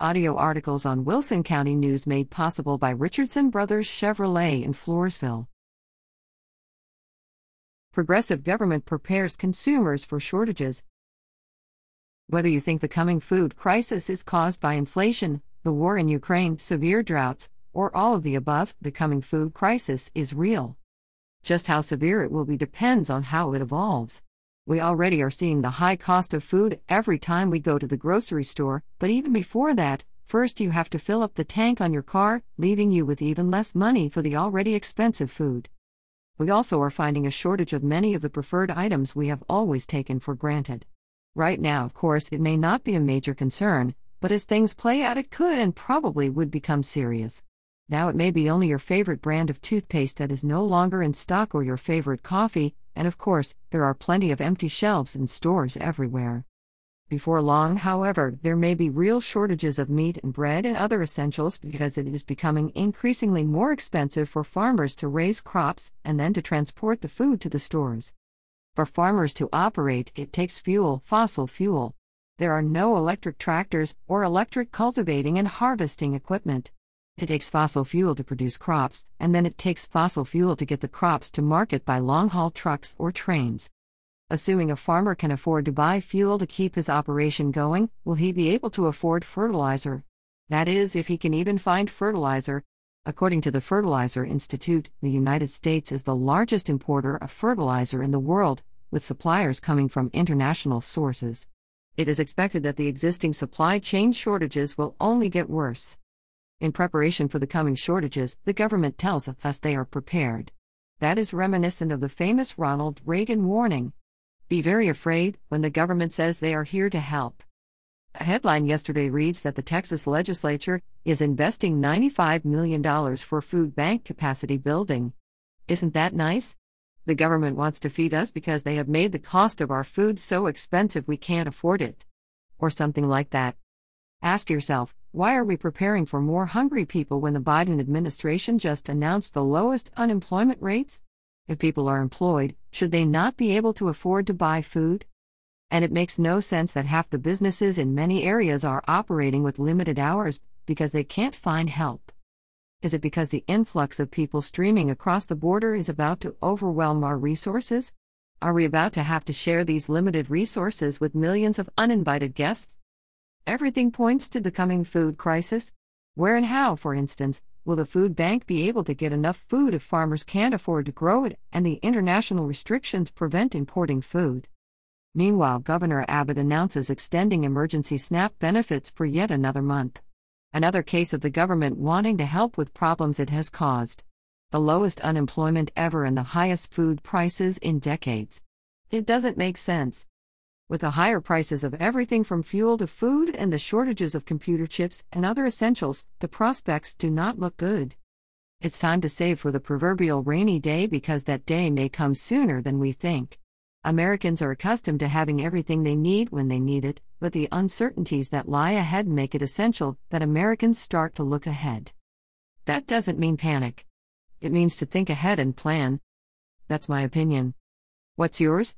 Audio articles on Wilson County News made possible by Richardson Brothers Chevrolet in Floresville. Progressive government prepares consumers for shortages. Whether you think the coming food crisis is caused by inflation, the war in Ukraine, severe droughts, or all of the above, the coming food crisis is real. Just how severe it will be depends on how it evolves. We already are seeing the high cost of food every time we go to the grocery store, but even before that, first you have to fill up the tank on your car, leaving you with even less money for the already expensive food. We also are finding a shortage of many of the preferred items we have always taken for granted. Right now, of course, it may not be a major concern, but as things play out, it could and probably would become serious. Now it may be only your favorite brand of toothpaste that is no longer in stock or your favorite coffee, and of course, there are plenty of empty shelves in stores everywhere. Before long, however, there may be real shortages of meat and bread and other essentials because it is becoming increasingly more expensive for farmers to raise crops and then to transport the food to the stores. For farmers to operate, it takes fuel, fossil fuel. There are no electric tractors or electric cultivating and harvesting equipment. It takes fossil fuel to produce crops, and then it takes fossil fuel to get the crops to market by long haul trucks or trains. Assuming a farmer can afford to buy fuel to keep his operation going, will he be able to afford fertilizer? That is, if he can even find fertilizer. According to the Fertilizer Institute, the United States is the largest importer of fertilizer in the world, with suppliers coming from international sources. It is expected that the existing supply chain shortages will only get worse. In preparation for the coming shortages, the government tells us they are prepared. That is reminiscent of the famous Ronald Reagan warning Be very afraid when the government says they are here to help. A headline yesterday reads that the Texas legislature is investing $95 million for food bank capacity building. Isn't that nice? The government wants to feed us because they have made the cost of our food so expensive we can't afford it. Or something like that. Ask yourself, why are we preparing for more hungry people when the Biden administration just announced the lowest unemployment rates? If people are employed, should they not be able to afford to buy food? And it makes no sense that half the businesses in many areas are operating with limited hours because they can't find help. Is it because the influx of people streaming across the border is about to overwhelm our resources? Are we about to have to share these limited resources with millions of uninvited guests? Everything points to the coming food crisis. Where and how, for instance, will the food bank be able to get enough food if farmers can't afford to grow it and the international restrictions prevent importing food? Meanwhile, Governor Abbott announces extending emergency SNAP benefits for yet another month. Another case of the government wanting to help with problems it has caused. The lowest unemployment ever and the highest food prices in decades. It doesn't make sense. With the higher prices of everything from fuel to food and the shortages of computer chips and other essentials, the prospects do not look good. It's time to save for the proverbial rainy day because that day may come sooner than we think. Americans are accustomed to having everything they need when they need it, but the uncertainties that lie ahead make it essential that Americans start to look ahead. That doesn't mean panic. It means to think ahead and plan. That's my opinion. What's yours?